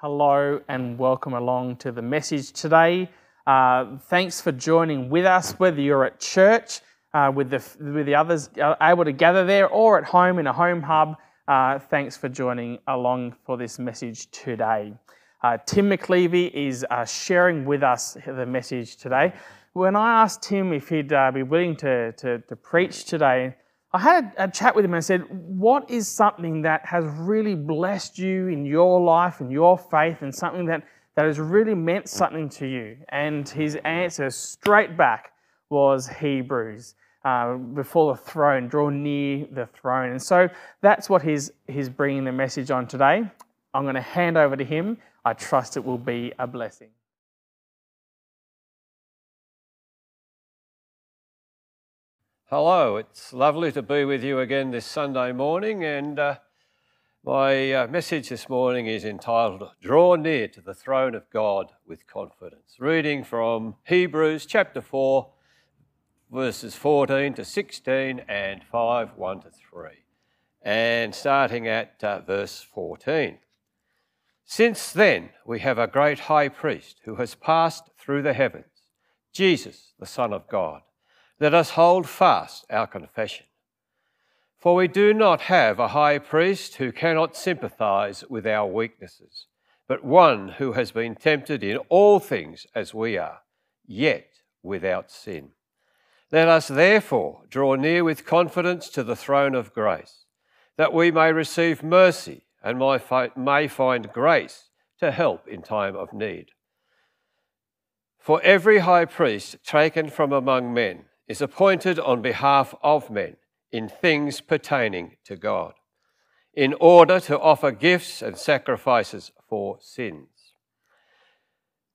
Hello and welcome along to the message today. Uh, thanks for joining with us, whether you're at church uh, with, the, with the others uh, able to gather there or at home in a home hub. Uh, thanks for joining along for this message today. Uh, Tim McLeavy is uh, sharing with us the message today. When I asked Tim if he'd be willing to, to, to preach today, I had a, chat with him and said, What is something that has really blessed you in your life and your faith and something that, that has really meant something to you? And his answer straight back was Hebrews. Uh, before the throne, draw near the throne. And so that's what he's, he's bringing the message on today. I'm going to hand over to him. I trust it will be a blessing. Hello, it's lovely to be with you again this Sunday morning, and uh, my uh, message this morning is entitled Draw Near to the Throne of God with Confidence. Reading from Hebrews chapter 4, verses 14 to 16 and 5 1 to 3. And starting at uh, verse 14. Since then, we have a great high priest who has passed through the heavens, Jesus, the Son of God let us hold fast our confession. For we do not have a high priest who cannot sympathize with our weaknesses, but one who has been tempted in all things as we are, yet without sin. Let us therefore draw near with confidence to the throne of grace, that we may receive mercy and may find grace to help in time of need. For every high priest taken from among men, is appointed on behalf of men in things pertaining to God, in order to offer gifts and sacrifices for sins.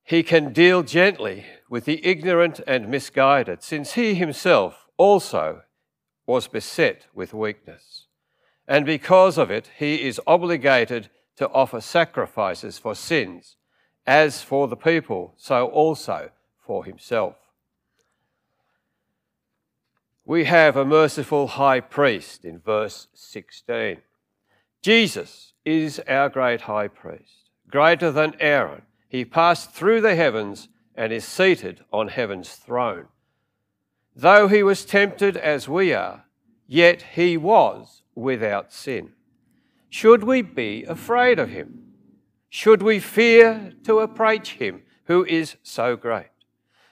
He can deal gently with the ignorant and misguided, since he himself also was beset with weakness. And because of it, he is obligated to offer sacrifices for sins, as for the people, so also for himself we have a merciful high priest in verse 16. Jesus is our great high priest, greater than Aaron. He passed through the heavens and is seated on heaven's throne. Though he was tempted as we are, yet he was without sin. Should we be afraid of him? Should we fear to approach him who is so great?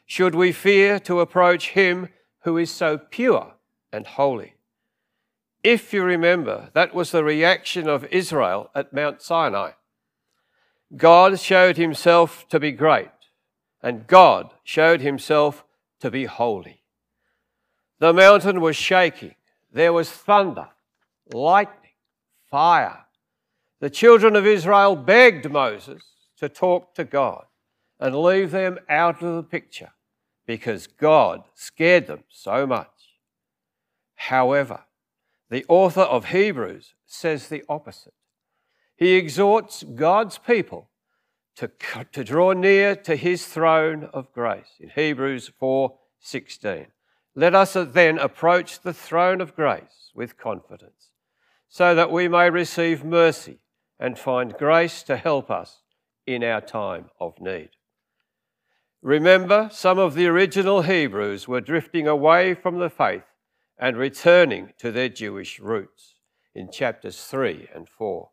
Should we fear to approach him who is so pure and holy. If you remember, that was the reaction of Israel at Mount Sinai. God showed himself to be great, and God showed himself to be holy. The mountain was shaking, there was thunder, lightning, fire. The children of Israel begged Moses to talk to God and leave them out of the picture because God scared them so much. However, the author of Hebrews says the opposite. He exhorts God's people to, to draw near to his throne of grace in Hebrews 4:16. Let us then approach the throne of grace with confidence, so that we may receive mercy and find grace to help us in our time of need. Remember, some of the original Hebrews were drifting away from the faith and returning to their Jewish roots in chapters 3 and 4.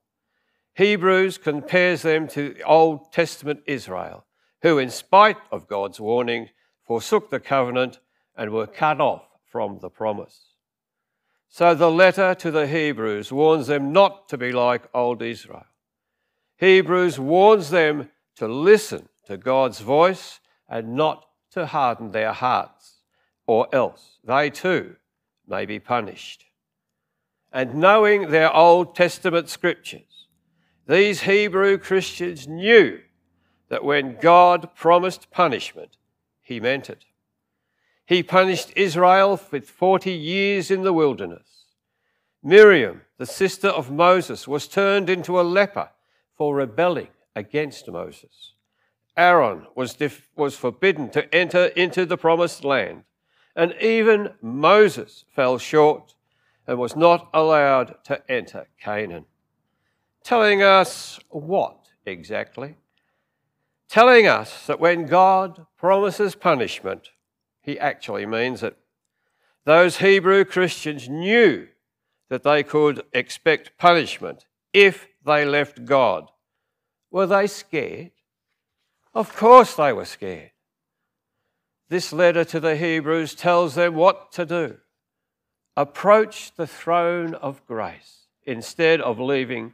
Hebrews compares them to the Old Testament Israel, who, in spite of God's warning, forsook the covenant and were cut off from the promise. So the letter to the Hebrews warns them not to be like old Israel. Hebrews warns them to listen to God's voice and not to harden their hearts, or else they too may be punished. And knowing their Old Testament scriptures, these Hebrew Christians knew that when God promised punishment, he meant it. He punished Israel with 40 years in the wilderness. Miriam, the sister of Moses, was turned into a leper for rebelling against Moses. Aaron was, dif- was forbidden to enter into the promised land, and even Moses fell short and was not allowed to enter Canaan. Telling us what exactly, telling us that when God promises punishment, he actually means it. Those Hebrew Christians knew that they could expect punishment if they left God. Were they scared? Of course they were scared. This letter to the Hebrews tells them what to do approach the throne of grace instead of leaving,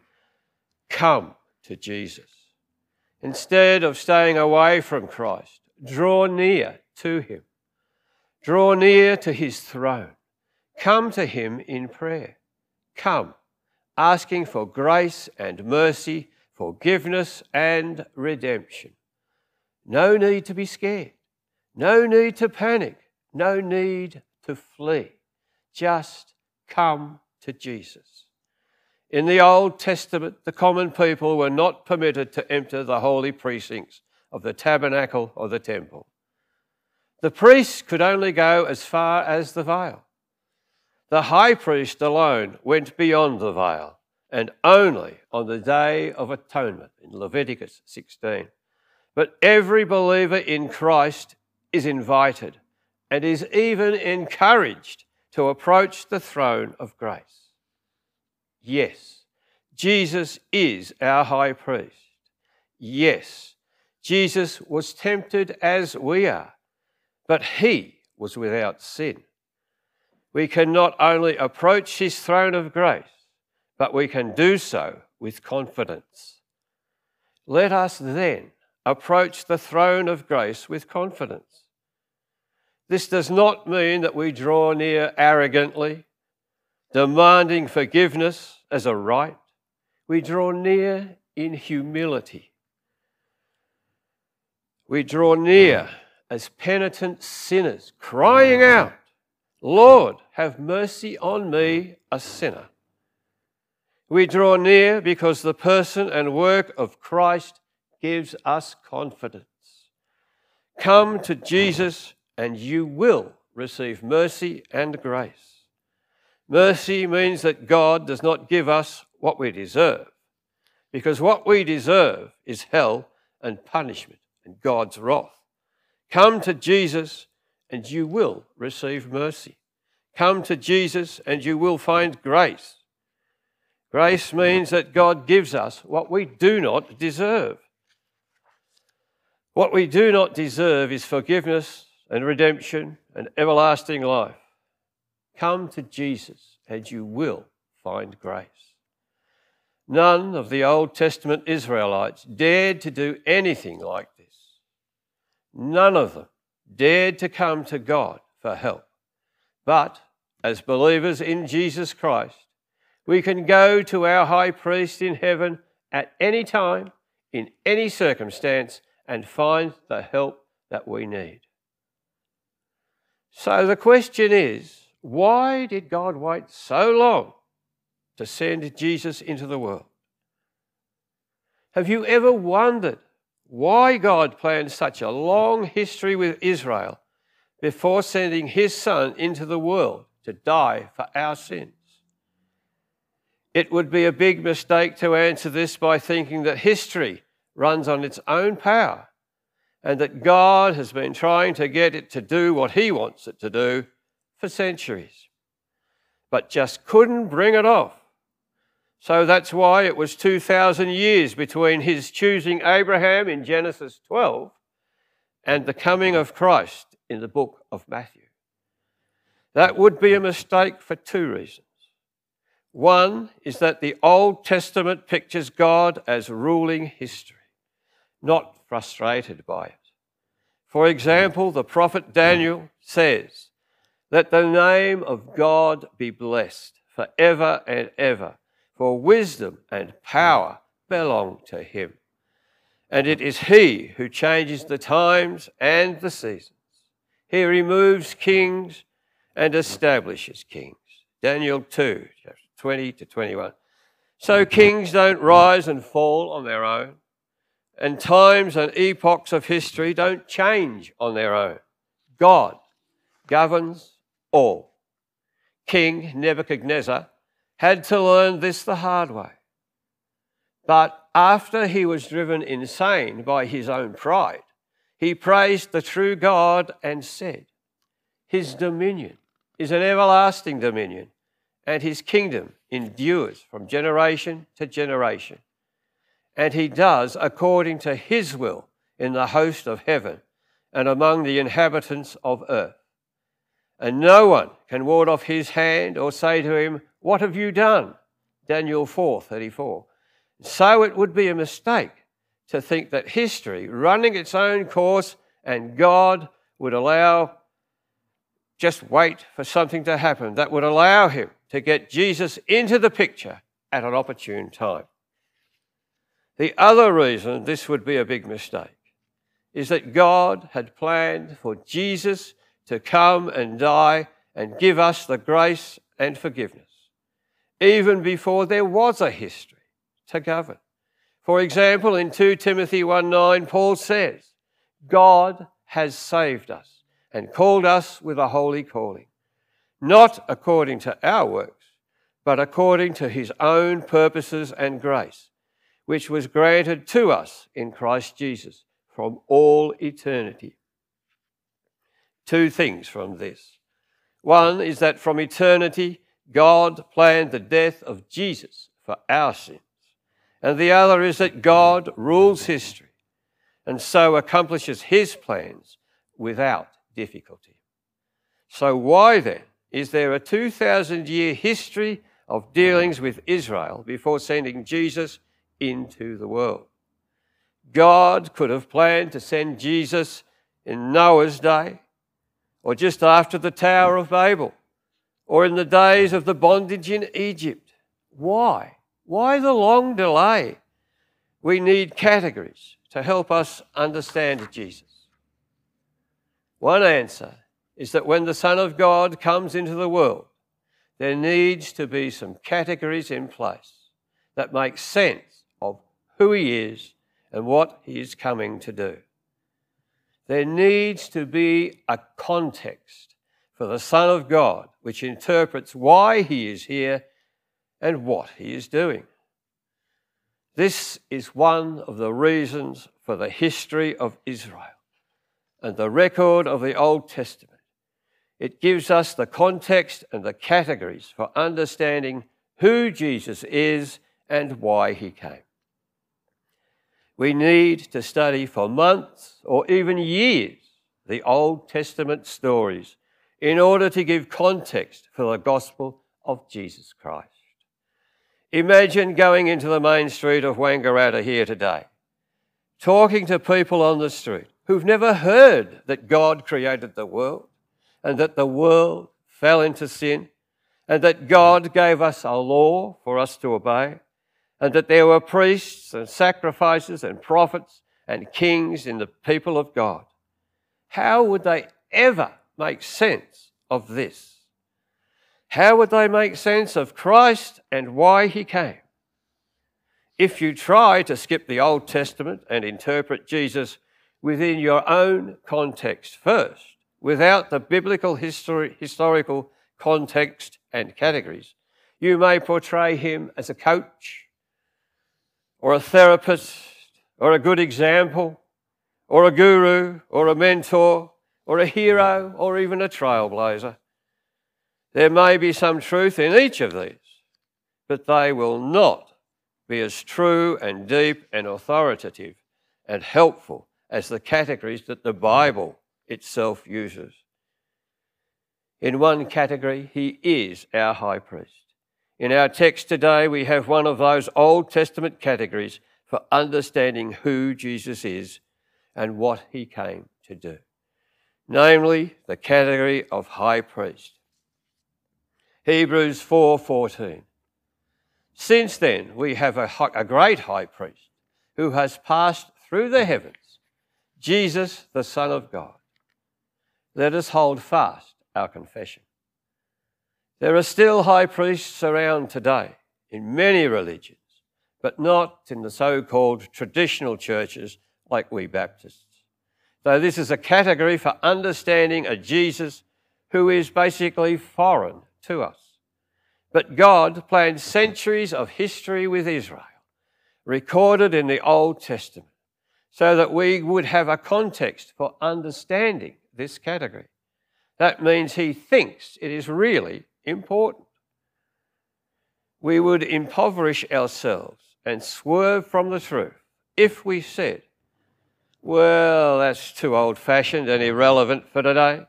come to Jesus. Instead of staying away from Christ, draw near to Him. Draw near to His throne. Come to Him in prayer. Come, asking for grace and mercy, forgiveness and redemption. No need to be scared. No need to panic. No need to flee. Just come to Jesus. In the Old Testament, the common people were not permitted to enter the holy precincts of the tabernacle or the temple. The priests could only go as far as the veil. The high priest alone went beyond the veil, and only on the Day of Atonement in Leviticus 16. But every believer in Christ is invited and is even encouraged to approach the throne of grace. Yes, Jesus is our high priest. Yes, Jesus was tempted as we are, but he was without sin. We can not only approach his throne of grace, but we can do so with confidence. Let us then approach the throne of grace with confidence. This does not mean that we draw near arrogantly, demanding forgiveness as a right. We draw near in humility. We draw near as penitent sinners, crying out, Lord, have mercy on me, a sinner. We draw near because the person and work of Christ gives us confidence. Come to Jesus and you will receive mercy and grace. Mercy means that God does not give us what we deserve, because what we deserve is hell and punishment and God's wrath. Come to Jesus and you will receive mercy. Come to Jesus and you will find grace. Grace means that God gives us what we do not deserve. What we do not deserve is forgiveness and redemption and everlasting life. Come to Jesus and you will find grace. None of the Old Testament Israelites dared to do anything like this. None of them dared to come to God for help. But as believers in Jesus Christ, we can go to our high priest in heaven at any time, in any circumstance, and find the help that we need. So the question is why did God wait so long to send Jesus into the world? Have you ever wondered why God planned such a long history with Israel before sending his son into the world to die for our sins? It would be a big mistake to answer this by thinking that history runs on its own power and that God has been trying to get it to do what He wants it to do for centuries, but just couldn't bring it off. So that's why it was 2,000 years between His choosing Abraham in Genesis 12 and the coming of Christ in the book of Matthew. That would be a mistake for two reasons. One is that the Old Testament pictures God as ruling history, not frustrated by it. For example, the prophet Daniel says, Let the name of God be blessed forever and ever, for wisdom and power belong to him. And it is he who changes the times and the seasons. He removes kings and establishes kings. Daniel 2, 20 to 21. So kings don't rise and fall on their own, and times and epochs of history don't change on their own. God governs all. King Nebuchadnezzar had to learn this the hard way. But after he was driven insane by his own pride, he praised the true God and said, His dominion is an everlasting dominion, and his kingdom endures from generation to generation. And he does according to his will in the host of heaven and among the inhabitants of earth. And no one can ward off his hand or say to him, What have you done? Daniel 4 34. So it would be a mistake to think that history, running its own course, and God would allow, just wait for something to happen that would allow him to get Jesus into the picture at an opportune time. The other reason this would be a big mistake is that God had planned for Jesus to come and die and give us the grace and forgiveness, even before there was a history to govern. For example, in 2 Timothy 1 9, Paul says, God has saved us and called us with a holy calling, not according to our works, but according to his own purposes and grace, which was granted to us in Christ Jesus from all eternity. Two things from this. One is that from eternity, God planned the death of Jesus for our sins. And the other is that God rules history and so accomplishes his plans without difficulty. So, why then is there a 2,000 year history of dealings with Israel before sending Jesus into the world? God could have planned to send Jesus in Noah's day, or just after the Tower of Babel, or in the days of the bondage in Egypt. Why? Why the long delay? We need categories to help us understand Jesus. One answer is that when the Son of God comes into the world, there needs to be some categories in place that make sense who he is and what he is coming to do. There needs to be a context for the Son of God which interprets why he is here and what he is doing. This is one of the reasons for the history of Israel and the record of the Old Testament. It gives us the context and the categories for understanding who Jesus is and why he came. We need to study for months or even years the Old Testament stories in order to give context for the gospel of Jesus Christ. Imagine going into the main street of Wangaratta here today, talking to people on the street who've never heard that God created the world and that the world fell into sin and that God gave us a law for us to obey and that there were priests and sacrifices and prophets and kings in the people of God. How would they ever make sense of this? How would they make sense of Christ and why he came? If you try to skip the Old Testament and interpret Jesus within your own context first, without the biblical historical context and categories, you may portray him as a coach or a therapist or a good example or a guru or a mentor or a hero or even a trailblazer. There may be some truth in each of these, but they will not be as true and deep and authoritative and helpful as the categories that the Bible itself uses. In one category, he is our high priest. In our text today, we have one of those Old Testament categories for understanding who Jesus is and what he came to do, namely the category of high priest. Hebrews 4:14. Since then, we have a, a great high priest who has passed through the heavens, Jesus, the Son of God. Let us hold fast our confession. There are still high priests around today in many religions, but not in the so called traditional churches like we Baptists. Though this is a category for understanding a Jesus who is basically foreign to us. But God planned centuries of history with Israel, recorded in the Old Testament so that we would have a context for understanding this category. That means he thinks it is really important. We would impoverish ourselves and swerve from the truth if we said, well, that's too old fashioned and irrelevant for today.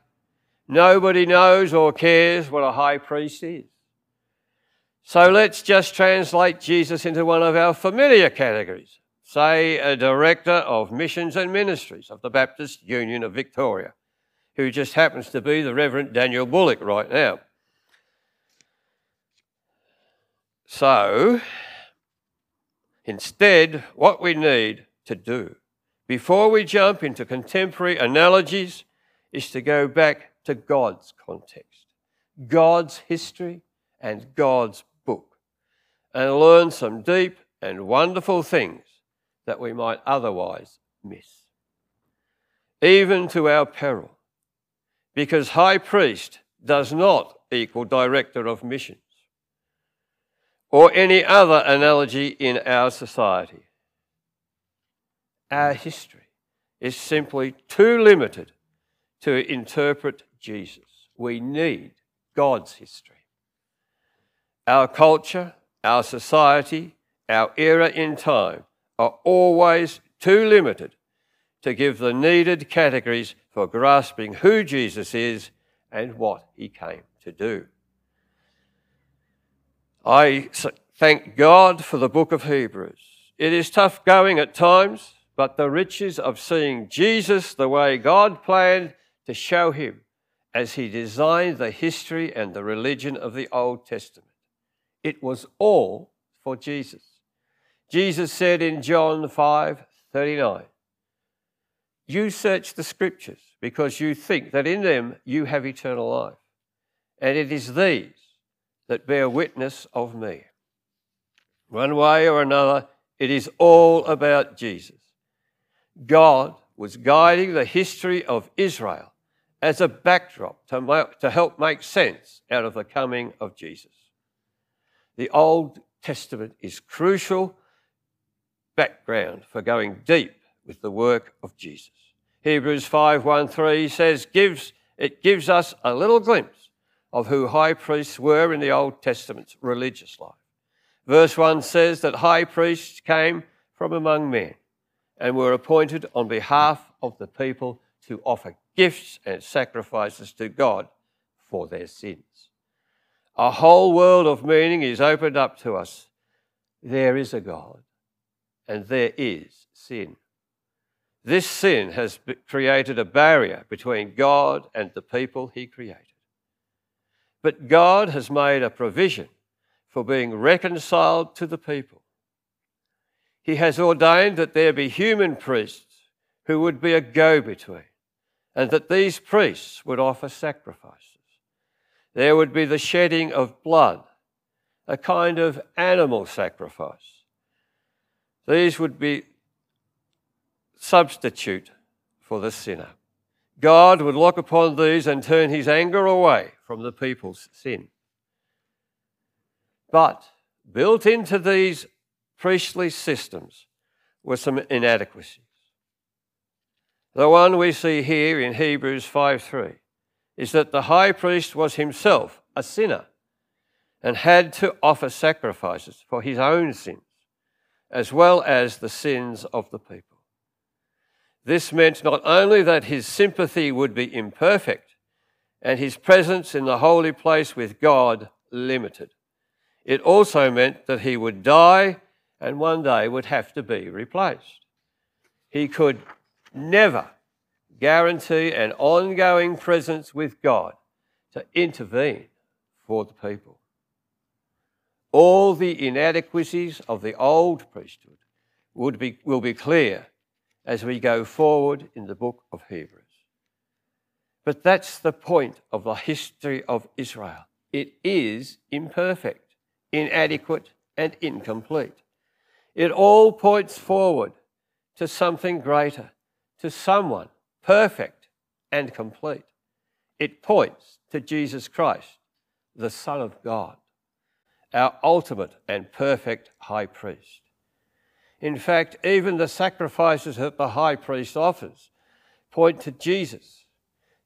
Nobody knows or cares what a high priest is. So let's just translate Jesus into one of our familiar categories. Say, a director of missions and ministries of the Baptist Union of Victoria, who just happens to be the Reverend Daniel Bullock right now. So, instead, what we need to do before we jump into contemporary analogies is to go back to God's context, God's history, and God's book, and learn some deep and wonderful things that we might otherwise miss. Even to our peril, because high priest does not equal director of missions or any other analogy in our society. Our history is simply too limited to interpret Jesus. We need God's history. Our culture, our society, our era in time are always too limited to give the needed categories for grasping who Jesus is and what he came to do. I thank God for the book of Hebrews. It is tough going at times, but the riches of seeing Jesus the way God planned to show him as he designed the history and the religion of the Old Testament. It was all for Jesus. Jesus said in John 5 39, You search the scriptures because you think that in them you have eternal life, and it is these that bear witness of me. One way or another, it is all about Jesus. God was guiding the history of Israel as a backdrop to, to help make sense out of the coming of Jesus. The Old Testament is crucial background for going deep with the work of Jesus. Hebrews 5:13 says gives it gives us a little glimpse of who high priests were in the Old Testament's religious life. Verse 1 says that high priests came from among men and were appointed on behalf of the people to offer gifts and sacrifices to God for their sins. A whole world of meaning is opened up to us. There is a God, and there is sin. This sin has created a barrier between God and the people He created. But God has made a provision for being reconciled to the people. He has ordained that there be human priests who would be a go between and that these priests would offer sacrifices. There would be the shedding of blood, a kind of animal sacrifice. These would be substitute for the sinner. God would look upon these and turn his anger away from the people's sin. But built into these priestly systems were some inadequacies. The one we see here in Hebrews 5:3 is that the high priest was himself a sinner and had to offer sacrifices for his own sins as well as the sins of the people. This meant not only that his sympathy would be imperfect and his presence in the holy place with God limited, it also meant that he would die and one day would have to be replaced. He could never guarantee an ongoing presence with God to intervene for the people. All the inadequacies of the old priesthood would be, will be clear as we go forward in the book of Hebrews. But that's the point of the history of Israel. It is imperfect, inadequate, and incomplete. It all points forward to something greater, to someone perfect and complete. It points to Jesus Christ, the Son of God, our ultimate and perfect high priest. In fact, even the sacrifices that the high priest offers point to Jesus,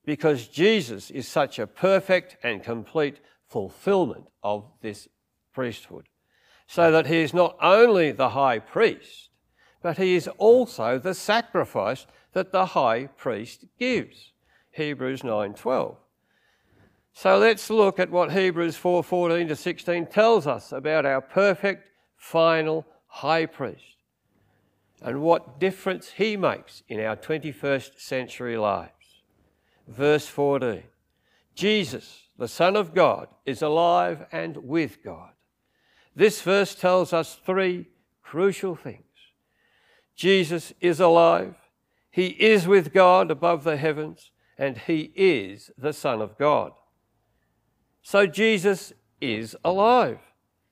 because Jesus is such a perfect and complete fulfillment of this priesthood. So that he is not only the high priest, but he is also the sacrifice that the high priest gives. Hebrews 9:12. So let's look at what Hebrews 4:14 to 16 tells us about our perfect final high priest and what difference he makes in our 21st century lives. Verse 14 Jesus, the Son of God, is alive and with God. This verse tells us three crucial things Jesus is alive, he is with God above the heavens, and he is the Son of God. So Jesus is alive.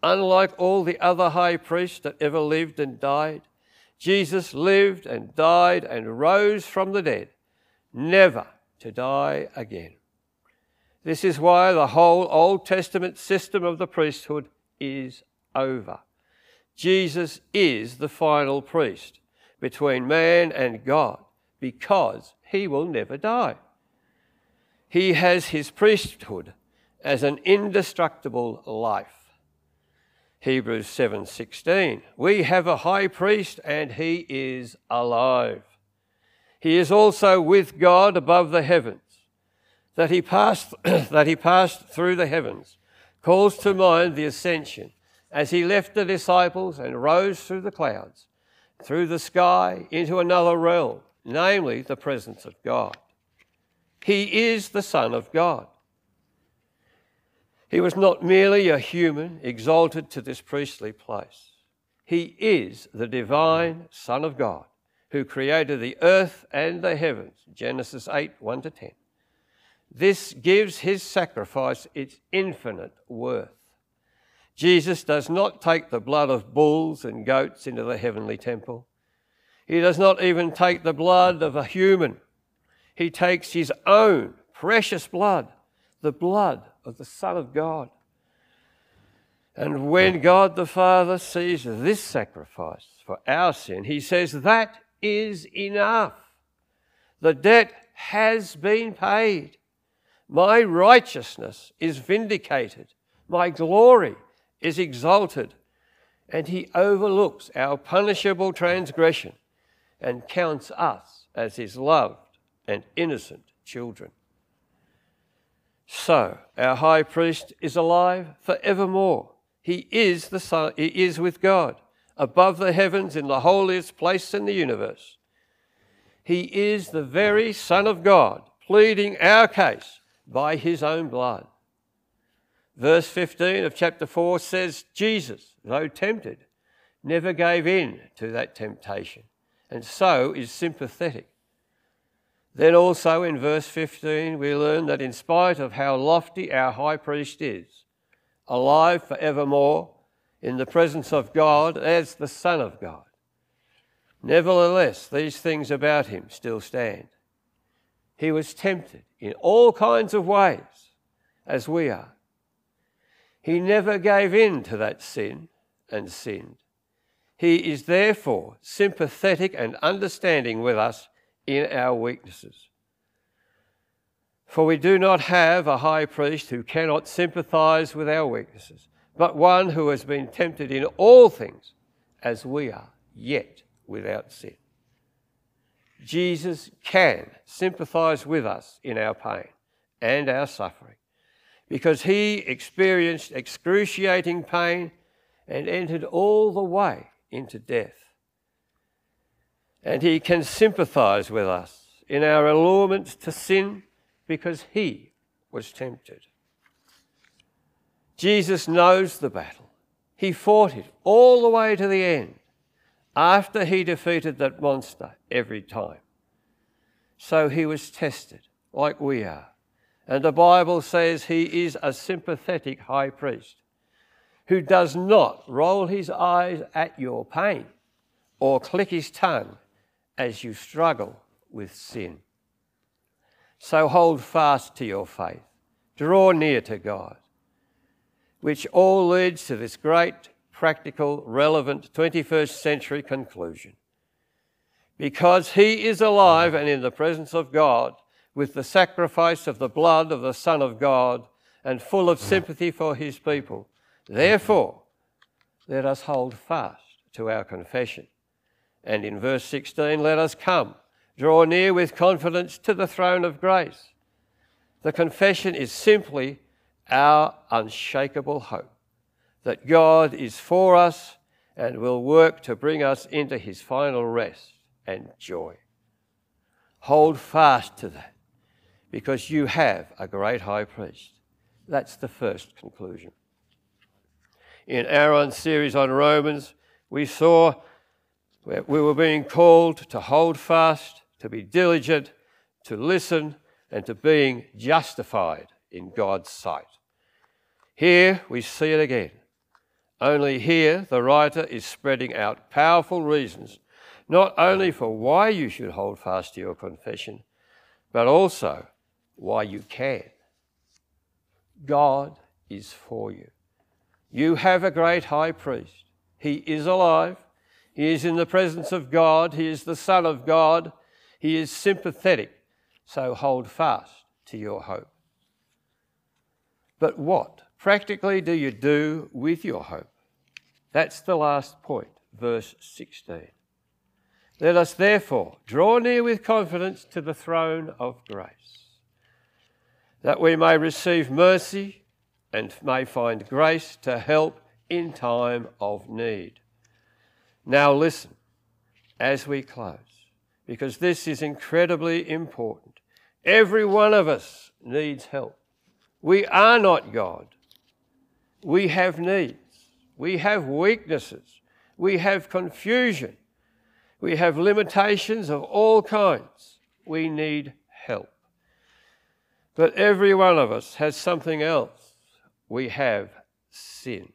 Unlike all the other high priests that ever lived and died, Jesus lived and died and rose from the dead, never to die again. This is why the whole Old Testament system of the priesthood is over. Jesus is the final priest between man and God because he will never die. He has his priesthood as an indestructible life. Hebrews 7:16. We have a high priest and he is alive. He is also with God above the heavens. That he passed that he passed through the heavens calls to mind the ascension as he left the disciples and rose through the clouds, through the sky into another realm, namely the presence of God. He is the Son of God. He was not merely a human exalted to this priestly place. He is the divine Son of God who created the earth and the heavens. Genesis 8 1 to 10. This gives his sacrifice its infinite worth. Jesus does not take the blood of bulls and goats into the heavenly temple. He does not even take the blood of a human. He takes his own precious blood, the blood of the Son of God. And when God the Father sees this sacrifice for our sin, he says, That is enough. The debt has been paid. My righteousness is vindicated. My glory is exalted. And he overlooks our punishable transgression and counts us as his loved and innocent children. So, our high priest is alive forevermore. He is the Son, he is with God, above the heavens in the holiest place in the universe. He is the very Son of God, pleading our case by his own blood. Verse 15 of chapter 4 says, Jesus, though tempted, never gave in to that temptation, and so is sympathetic then also in verse 15, we learn that in spite of how lofty our high priest is, alive forevermore in the presence of God as the Son of God, nevertheless, these things about him still stand. He was tempted in all kinds of ways, as we are. He never gave in to that sin and sinned. He is therefore sympathetic and understanding with us in our weaknesses. For we do not have a high priest who cannot sympathize with our weaknesses, but one who has been tempted in all things as we are, yet without sin. Jesus can sympathize with us in our pain and our suffering because he experienced excruciating pain and entered all the way into death and he can sympathize with us in our allurements to sin because he was tempted. Jesus knows the battle. He fought it all the way to the end after he defeated that monster every time. So he was tested like we are. And the Bible says he is a sympathetic high priest who does not roll his eyes at your pain or click his tongue as you struggle with sin. So hold fast to your faith, draw near to God, which all leads to this great practical, relevant 21st century conclusion. Because he is alive and in the presence of God, with the sacrifice of the blood of the Son of God, and full of sympathy for his people, therefore, let us hold fast to our confession. And in verse 16, let us come, draw near with confidence to the throne of grace. The confession is simply our unshakable hope that God is for us and will work to bring us into his final rest and joy. Hold fast to that because you have a great high priest. That's the first conclusion. In Aaron's series on Romans, we saw we were being called to hold fast, to be diligent, to listen, and to being justified in God's sight. Here we see it again. Only here the writer is spreading out powerful reasons, not only for why you should hold fast to your confession, but also why you can. God is for you. You have a great high priest. He is alive. He is in the presence of God. He is the Son of God. He is sympathetic. So hold fast to your hope. But what practically do you do with your hope? That's the last point, verse 16. Let us therefore draw near with confidence to the throne of grace, that we may receive mercy and may find grace to help in time of need. Now, listen as we close, because this is incredibly important. Every one of us needs help. We are not God. We have needs. We have weaknesses. We have confusion. We have limitations of all kinds. We need help. But every one of us has something else. We have sin.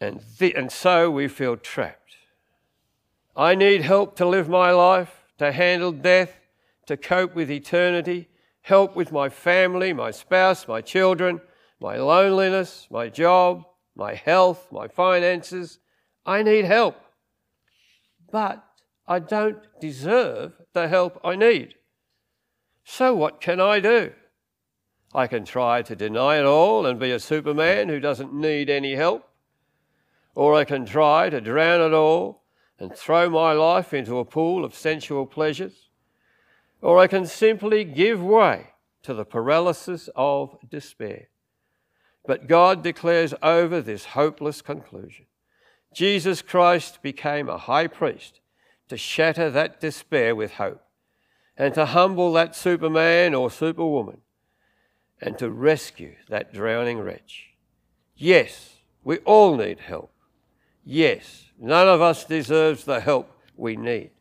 And, th- and so we feel trapped. I need help to live my life, to handle death, to cope with eternity, help with my family, my spouse, my children, my loneliness, my job, my health, my finances. I need help. But I don't deserve the help I need. So what can I do? I can try to deny it all and be a superman who doesn't need any help. Or I can try to drown it all and throw my life into a pool of sensual pleasures. Or I can simply give way to the paralysis of despair. But God declares over this hopeless conclusion. Jesus Christ became a high priest to shatter that despair with hope and to humble that superman or superwoman and to rescue that drowning wretch. Yes, we all need help. Yes, none of us deserves the help we need.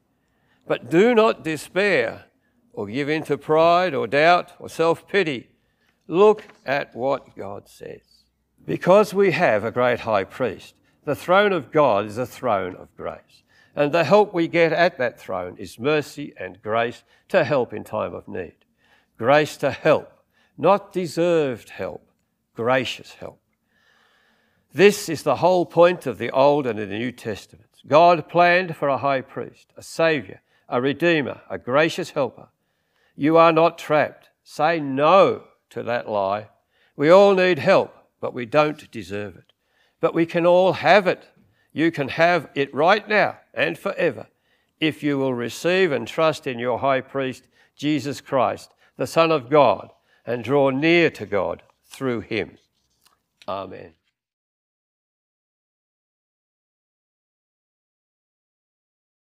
But do not despair or give in to pride or doubt or self pity Look at what God says. Because we have a great high priest, the throne of God is a throne of grace. And the help we get at that throne is mercy and grace to help in time of need. Grace to help, not deserved help, gracious help. This is the whole point of the Old and the New Testaments. God planned for a high priest, a saviour, a redeemer, a gracious helper. You are not trapped. Say no to that lie. We all need help, but we don't deserve it. But we can all have it. You can have it right now and forever if you will receive and trust in your high priest, Jesus Christ, the Son of God, and draw near to God through him. Amen.